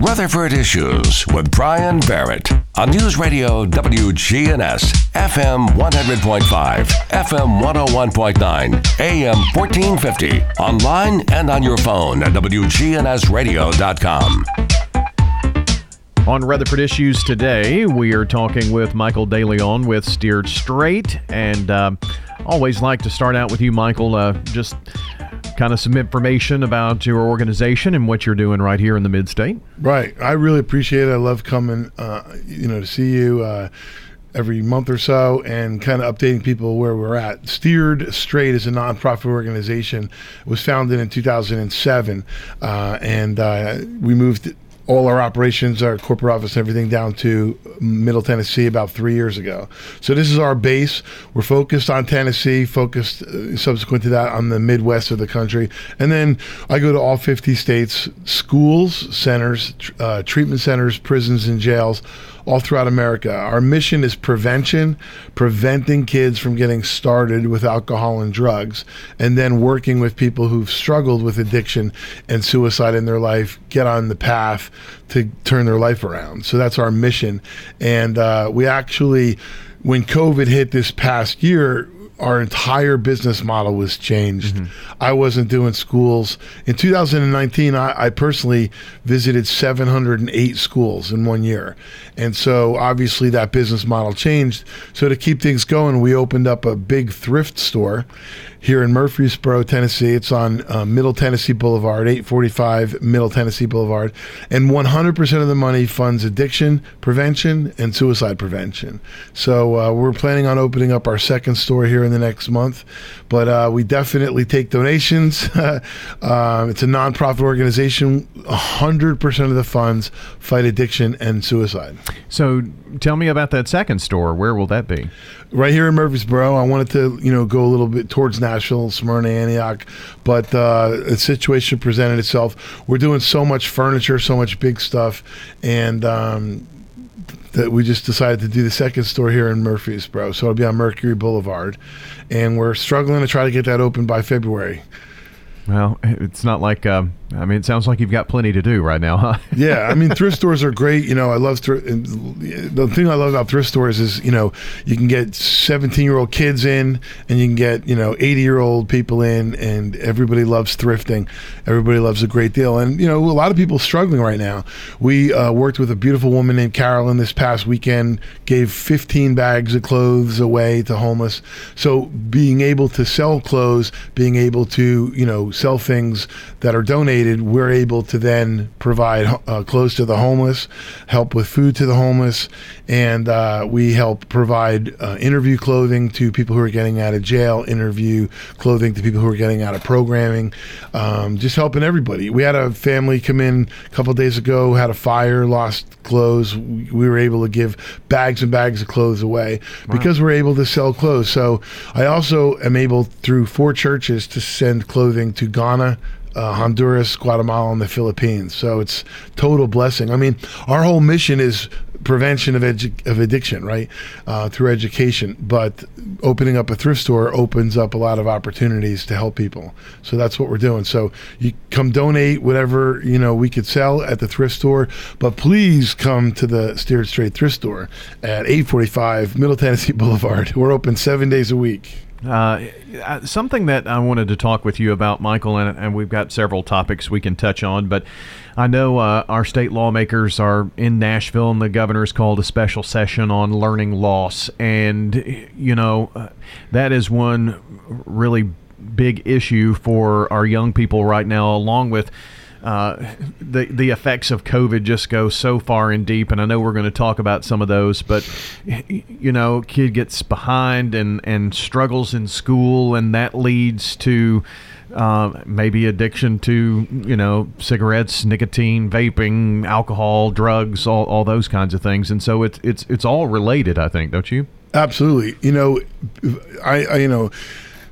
Rutherford Issues with Brian Barrett on News Radio WGNS, FM 100.5, FM 101.9, AM 1450, online and on your phone at WGNSradio.com. On Rutherford Issues today, we are talking with Michael DeLeon with Steered Straight. And uh, always like to start out with you, Michael. Uh, just kind of some information about your organization and what you're doing right here in the mid state. Right. I really appreciate it. I love coming, uh, you know, to see you uh, every month or so and kind of updating people where we're at. Steered Straight is a nonprofit organization. It was founded in 2007, uh, and uh, we moved all our operations, our corporate office, and everything down to Middle Tennessee about three years ago. So this is our base. We're focused on Tennessee, focused uh, subsequent to that on the Midwest of the country, and then I go to all 50 states, schools, centers, tr- uh, treatment centers, prisons, and jails all throughout America. Our mission is prevention, preventing kids from getting started with alcohol and drugs, and then working with people who've struggled with addiction and suicide in their life, get on the path to turn their life around. So that's our mission. And uh, we actually, when COVID hit this past year, our entire business model was changed. Mm-hmm. I wasn't doing schools. In 2019, I, I, personally visited 708 schools in one year. And so obviously that business model changed. So to keep things going, we opened up a big thrift store here in Murfreesboro, Tennessee. It's on uh, Middle Tennessee Boulevard, 845 Middle Tennessee Boulevard. And 100% of the money funds addiction prevention and suicide prevention. So uh, we're planning on opening up our second store here in the next month. But uh, we definitely take donations. Um, it's a nonprofit organization. 100% of the funds fight addiction and suicide. So tell me about that second store. Where will that be? Right here in Murfreesboro. I wanted to, you know, go a little bit towards Nashville, Smyrna, Antioch, but uh, a situation presented itself. We're doing so much furniture, so much big stuff, and um, that we just decided to do the second store here in Murfreesboro. So it'll be on Mercury Boulevard, and we're struggling to try to get that open by February. Well, it's not like um, I mean, it sounds like you've got plenty to do right now, huh? yeah, I mean, thrift stores are great. You know, I love thrift. The thing I love about thrift stores is, you know, you can get 17 year old kids in, and you can get, you know, 80 year old people in, and everybody loves thrifting. Everybody loves a great deal, and you know, a lot of people struggling right now. We uh, worked with a beautiful woman named Carolyn this past weekend. Gave 15 bags of clothes away to homeless. So being able to sell clothes, being able to, you know, sell things that are donated donated, we're able to then provide uh, clothes to the homeless, help with food to the homeless, and uh, we help provide uh, interview clothing to people who are getting out of jail, interview clothing to people who are getting out of programming, um, just helping everybody. We had a family come in a couple days ago, had a fire, lost clothes. We were able to give bags and bags of clothes away wow. because we're able to sell clothes. So I also am able through four churches to send clothing to Ghana, uh, Honduras, Guatemala, and the Philippines. So it's total blessing. I mean, our whole mission is prevention of, edu- of addiction, right? Uh, through education. But opening up a thrift store opens up a lot of opportunities to help people. So that's what we're doing. So you come donate whatever, you know, we could sell at the thrift store, but please come to the Steered Straight thrift store at 845 Middle Tennessee Boulevard. We're open seven days a week. Uh, uh, something that I wanted to talk with you about, Michael, and, and we've got several topics we can touch on, but I know uh, our state lawmakers are in Nashville, and the governor's called a special session on learning loss. And, you know, uh, that is one really big issue for our young people right now, along with uh, the the effects of COVID just go so far and deep, and I know we're going to talk about some of those. But you know, kid gets behind and and struggles in school, and that leads to uh, maybe addiction to you know cigarettes, nicotine, vaping, alcohol, drugs, all, all those kinds of things. And so it's it's it's all related, I think, don't you? Absolutely. You know, I, I you know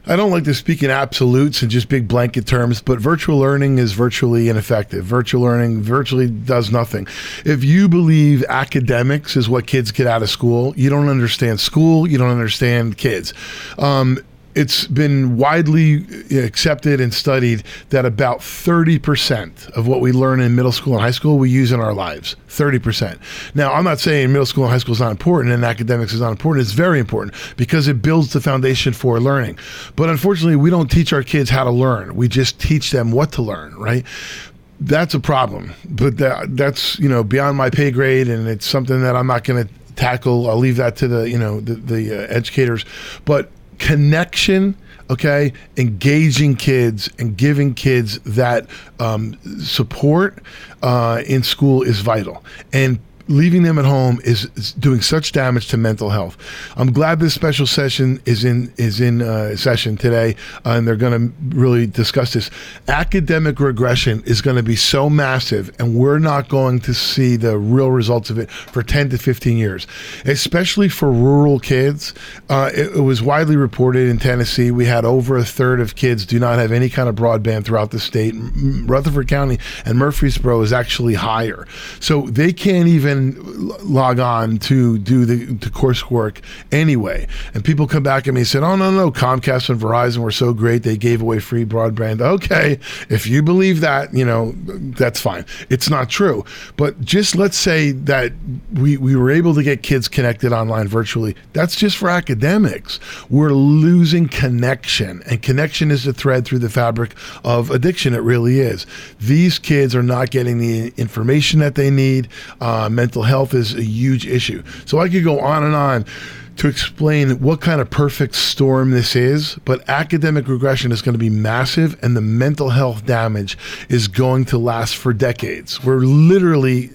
I don't like to speak in absolutes and just big blanket terms, but virtual learning is virtually ineffective. Virtual learning virtually does nothing. If you believe academics is what kids get out of school, you don't understand school, you don't understand kids. Um, it's been widely accepted and studied that about 30% of what we learn in middle school and high school we use in our lives. 30%. Now, I'm not saying middle school and high school is not important and academics is not important. It's very important because it builds the foundation for learning. But unfortunately, we don't teach our kids how to learn. We just teach them what to learn, right? That's a problem. But that, that's, you know, beyond my pay grade and it's something that I'm not going to tackle. I'll leave that to the, you know, the, the uh, educators. But connection okay engaging kids and giving kids that um, support uh, in school is vital. And leaving them at home is, is, doing such damage to mental health. I'm glad this special session is in is in uh, session today, uh, and they're going to really discuss this. Academic regression is going to be so massive, and we're not going to see the real results of it for 10 to 15 years, especially for rural kids. Uh, it, it was widely reported in Tennessee we had over a third of kids do not have any kind of broadband throughout the state. Rutherford County and Murfreesboro is actually higher, so they can't even log on to do the, the coursework anyway. And people come back at me and said, "Oh no, no, Comcast and Verizon were so great; they gave away free broadband." Okay, if you believe that, you know that's fine. It's not true, but just let's say that we we were able to get kids connected online virtually. That's just for academics. We're losing connection, and connection is the thread through the fabric of addiction. It really is. These kids are not getting the information that they need. Uh, mental health is a huge issue. So I could go on and on to explain what kind of perfect storm this is, but academic regression is going to be massive and the mental health damage is going to last for decades. We're literally,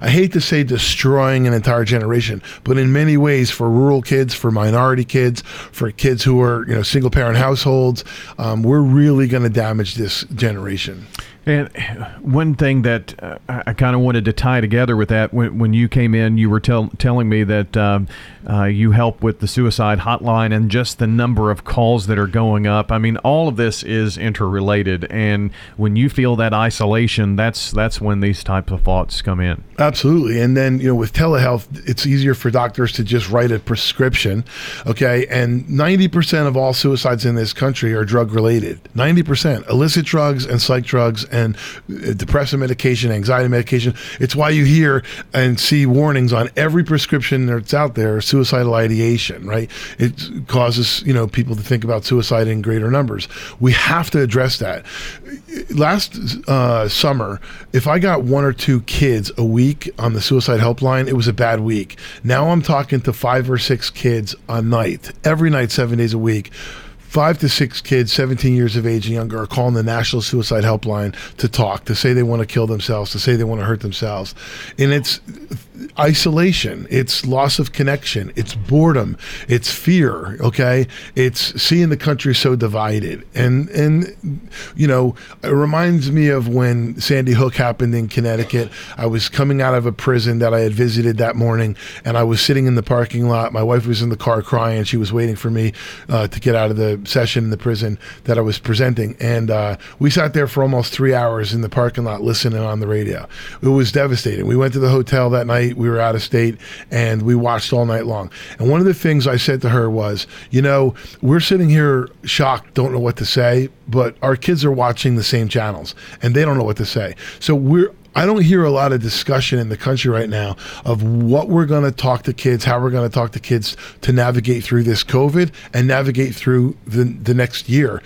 I hate to say destroying an entire generation, but in many ways for rural kids, for minority kids, for kids who are, you know, single parent households, um, we're really going to damage this generation. And one thing that uh, I kind of wanted to tie together with that, when, when you came in, you were tell, telling me that um, uh, you help with the suicide hotline and just the number of calls that are going up. I mean, all of this is interrelated, and when you feel that isolation, that's that's when these types of thoughts come in. Absolutely, and then you know with telehealth, it's easier for doctors to just write a prescription, okay? And ninety percent of all suicides in this country are drug related. Ninety percent illicit drugs and psych drugs and uh, depressive medication, anxiety medication. It's why you hear and see warnings on every prescription that's out there suicidal ideation, right? It causes, you know, people to think about suicide in greater numbers. We have to address that. Last uh, summer, if I got one or two kids a week on the suicide helpline, it was a bad week. Now I'm talking to five or six kids a night, every night, seven days a week five to six kids, 17 years of age and younger, are calling the National Suicide Helpline to talk, to say they want to kill themselves, to say they want to hurt themselves. And it's isolation, it's loss of connection, it's boredom, it's fear, okay? It's seeing the country so divided. And and you know, it reminds me of when Sandy Hook happened in Connecticut. I was coming out of a prison that I had visited that morning and I was sitting in the parking lot. My wife was in the car crying. She was waiting for me uh, to get out of the session in the prison that I was presenting. And uh, we sat there for almost three hours in the parking lot listening on the radio. It was devastating. We went to the hotel that night. We were out of state and we watched all night long. And one of the things I said to her was, you know, we're sitting here shocked, don't know what to say, but our kids are watching the same channels and they don't know what to say. So we're I don't hear a lot of discussion in the country right now of what we're going to talk to kids, how we're going to talk to kids to navigate through this COVID and navigate through the, the next year.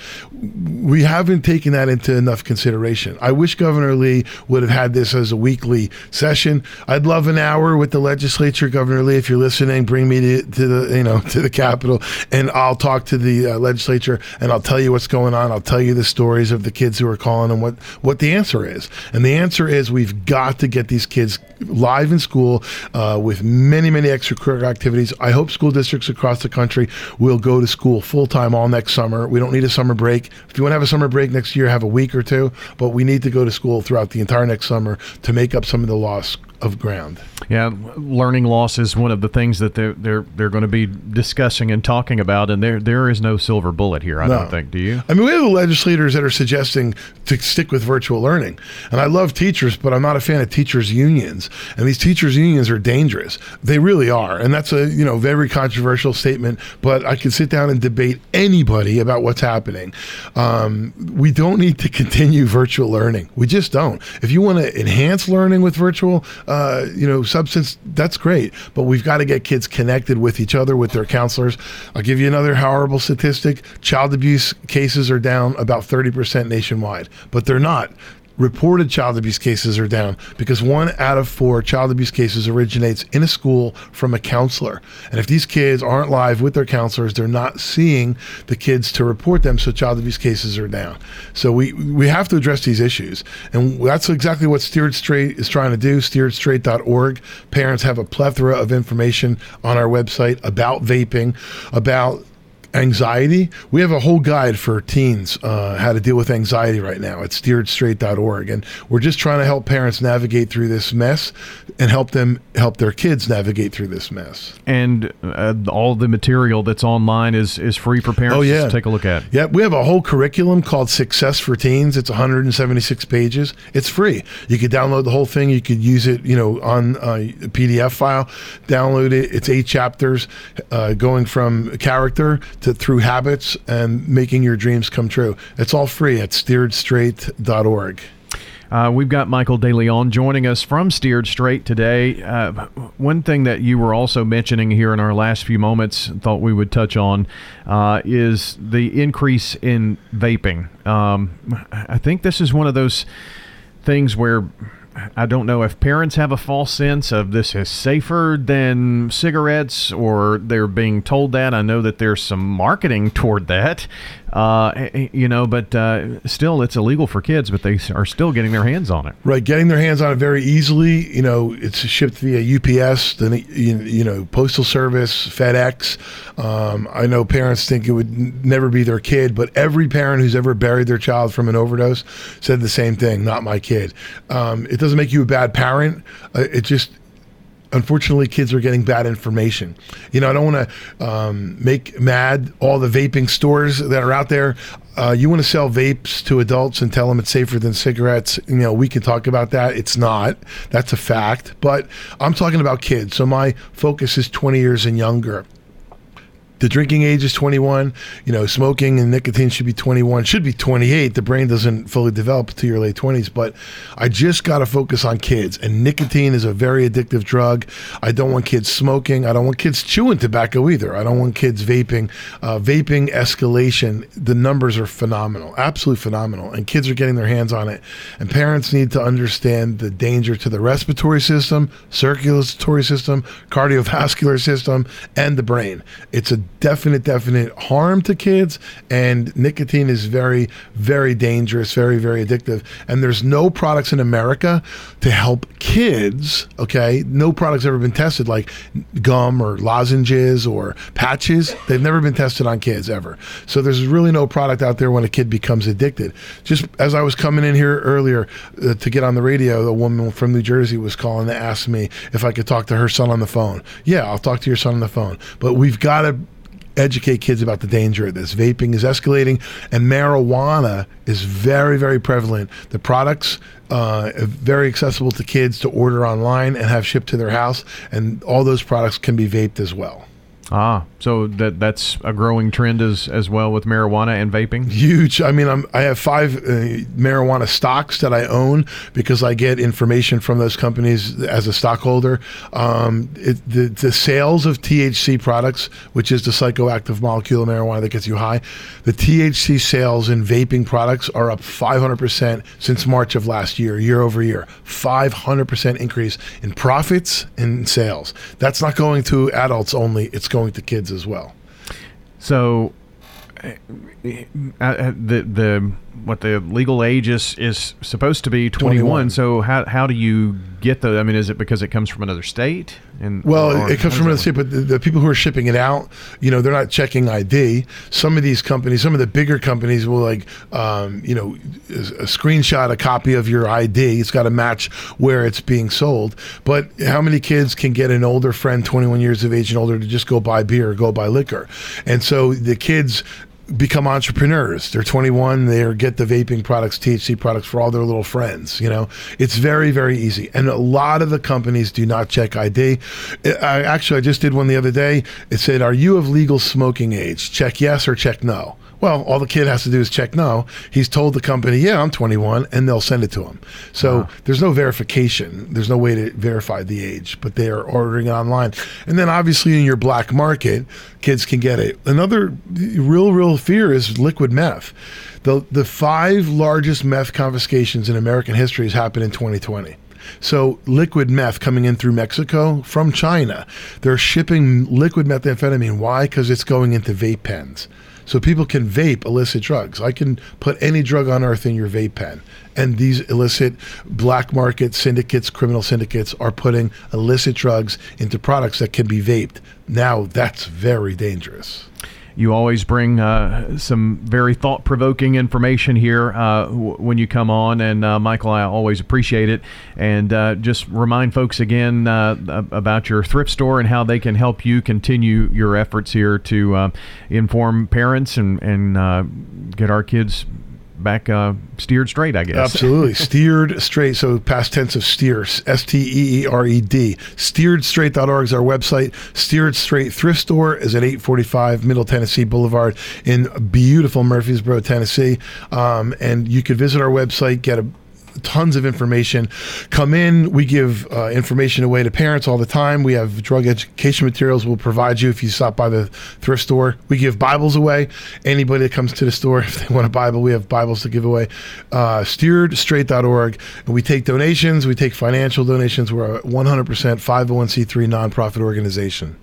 We haven't taken that into enough consideration. I wish Governor Lee would have had this as a weekly session. I'd love an hour with the legislature, Governor Lee. If you're listening, bring me to, to the you know to the Capitol, and I'll talk to the uh, legislature and I'll tell you what's going on. I'll tell you the stories of the kids who are calling and what what the answer is. And the answer is we've got to get these kids live in school uh, with many, many extracurricular activities. I hope school districts across the country will go to school full time all next summer. We don't need a summer break. If you want to have a summer break next year, have a week or two, but we need to go to school throughout the entire next summer to make up some of the loss of ground. Yeah, learning loss is one of the things that they're they're they're going to be discussing and talking about, and there there is no silver bullet here. I no. don't think. Do you? I mean, we have legislators that are suggesting to stick with virtual learning, and I love teachers, but but I'm not a fan of teachers unions. And these teachers unions are dangerous. They really are. And that's a, you know, very controversial statement, but I can sit down and debate anybody about what's happening. Um, we don't need to continue virtual learning. We just don't. If you want to enhance learning with virtual, uh, you know, substance, that's great. But we've got to get kids connected with each other, with their counselors. I'll give you another horrible statistic. Child abuse cases are down about 30% nationwide, but they're not reported child abuse cases are down because one out of four child abuse cases originates in a school from a counselor. And if these kids aren't live with their counselors, they're not seeing the kids to report them, so child abuse cases are down. So we we have to address these issues. And that's exactly what Steered Straight is trying to do, steeredstraight.org. Parents have a plethora of information on our website about vaping, about anxiety. We have a whole guide for teens uh, how to deal with anxiety right now at steeredstraight.org. And we're just trying to help parents navigate through this mess and help them help their kids navigate through this mess. And uh, all the material that's online is, is free for parents oh, yeah. to take a look at. Yeah, we have a whole curriculum called Success for Teens. It's 176 pages. It's free. You could download the whole thing. You could use it, you know, on a PDF file. Download it. It's eight chapters uh, going from character to through habits and making your dreams come true. It's all free at steeredstraight.org. Uh, we've got Michael DeLeon joining us from Steered Straight today. Uh, one thing that you were also mentioning here in our last few moments, thought we would touch on, uh, is the increase in vaping. Um, I think this is one of those things where I don't know if parents have a false sense of this is safer than cigarettes or they're being told that. I know that there's some marketing toward that, uh, you know, but uh, still, it's illegal for kids, but they are still getting their hands on it. Right, getting their hands on it very easily. You know, it's shipped via UPS, the you know Postal Service, FedEx. Um, I know parents think it would never be their kid, but every parent who's ever buried their child from an overdose said the same thing. Not my kid. Um, it doesn't make you a bad parent. Uh, it just unfortunately kids are getting bad information. You know i don't want to um, make mad all the vaping stores that are out there. Uh, you want to sell vapes to adults and tell them it's safer than cigarettes you know we can talk about that. It's not. That's a fact. But i'm talking about kids. So my focus is 20 years and younger the drinking age is 21. You know, smoking and nicotine should be 21, should be 28. The brain doesn't fully develop to your late 20s, but I just got to focus on kids. And nicotine is a very addictive drug. I don't want kids smoking. I don't want kids chewing tobacco either. I don't want kids vaping. Uh, vaping escalation, the numbers are phenomenal, absolutely phenomenal. And kids are getting their hands on it. And parents need to understand the danger to the respiratory system, circulatory system, cardiovascular system, and the brain. It's a definite, definite harm to kids, and nicotine is very, very dangerous, very, very addictive. And there's no products in America to help kids. Okay, no products ever been tested like gum or lozenges or patches. They've never been tested on kids ever. So there's really no product out there when a kid becomes addicted. Just as I was coming in here earlier uh, to get on the radio, a woman from New Jersey was calling to ask me if I could talk to her son on the phone. Yeah, I'll talk to your son on the phone. But we've got to educate kids about the danger of this. Vaping is escalating, and marijuana is very, very prevalent. The products uh, very accessible to kids to order online and have shipped to their house, and all those products can be vaped as well. Ah, so that that's a growing trend as as well with marijuana and vaping. Huge. I mean, I'm I have five uh, marijuana stocks that I own because I get information from those companies as a stockholder. Um, it, the the sales of THC products, which is the psychoactive molecule of marijuana that gets you high, the THC sales in vaping products are up 500 percent since March of last year, year over year. 500 percent increase in profits and sales. That's not going to adults only. It's going going to kids as well. So, uh, uh, the the what the legal age is is supposed to be 21. 21. So how how do you get the? I mean, is it because it comes from another state? And well, it comes from another state, but the, the, people who are shipping it out, you know, they're not checking ID. Some of these companies, some of the bigger companies, will like, um, you know, a, a screenshot a copy of your ID. It's got to match where it's being sold. But how many kids can get an older friend, 21 years of age and older, to just go buy beer or go buy liquor? And so the kids become entrepreneurs. They're 21. They get the vaping products, THC products for all their little friends. You know, it's very, very easy. And a lot of the companies do not check ID. I, actually, I just did one the other day. It said, "Are you of legal smoking age? Check yes or check no." Well, all the kid has to do is check no. He's told the company, yeah, I'm 21, and they'll send it to him. So wow. there's no verification. There's no way to verify the age, but they are ordering it online. And then obviously in your black market, kids can get it. Another real, real fear is liquid meth. The, the five largest meth confiscations in American history has happened in 2020. So liquid meth coming in through Mexico from China. They're shipping liquid methamphetamine. Why? Because it's going into vape pens. So people can vape illicit drugs. I can put any drug on earth in your vape pen. And these illicit black market syndicates, criminal syndicates are putting illicit drugs into products that can be vaped. Now that's very dangerous you always bring uh, some very thought provoking information here uh, w- when you come on. And uh, Michael, I always appreciate it. And uh, just remind folks again uh, about your thrift store and how they can help you continue your efforts here to uh, inform parents and, and get our kids back uh, steered straight, I guess. Absolutely. steered straight. So past tense of steer, S T E E R E D. Steeredstraight.org is our website. Steered Straight Thrift Store is at 845 Middle Tennessee Boulevard in beautiful Murfreesboro, Tennessee. Um, and you could visit our website, get a tons of information. Come in. We give uh, information away to parents all the time. We have drug education materials we'll provide you if you stop by the thrift store. We give Bibles away. Anybody that comes to the store, if they want a Bible, we have Bibles to give away. Uh, steeredstraight.org. We take donations. We take financial donations. We're a 100% 501c3 nonprofit organization.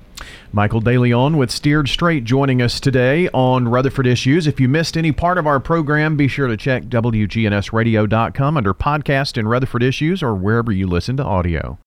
Michael DeLeon with Steered Straight joining us today on Rutherford Issues. If you missed any part of our program, be sure to check WGNSradio.com under podcast and Rutherford Issues or wherever you listen to audio.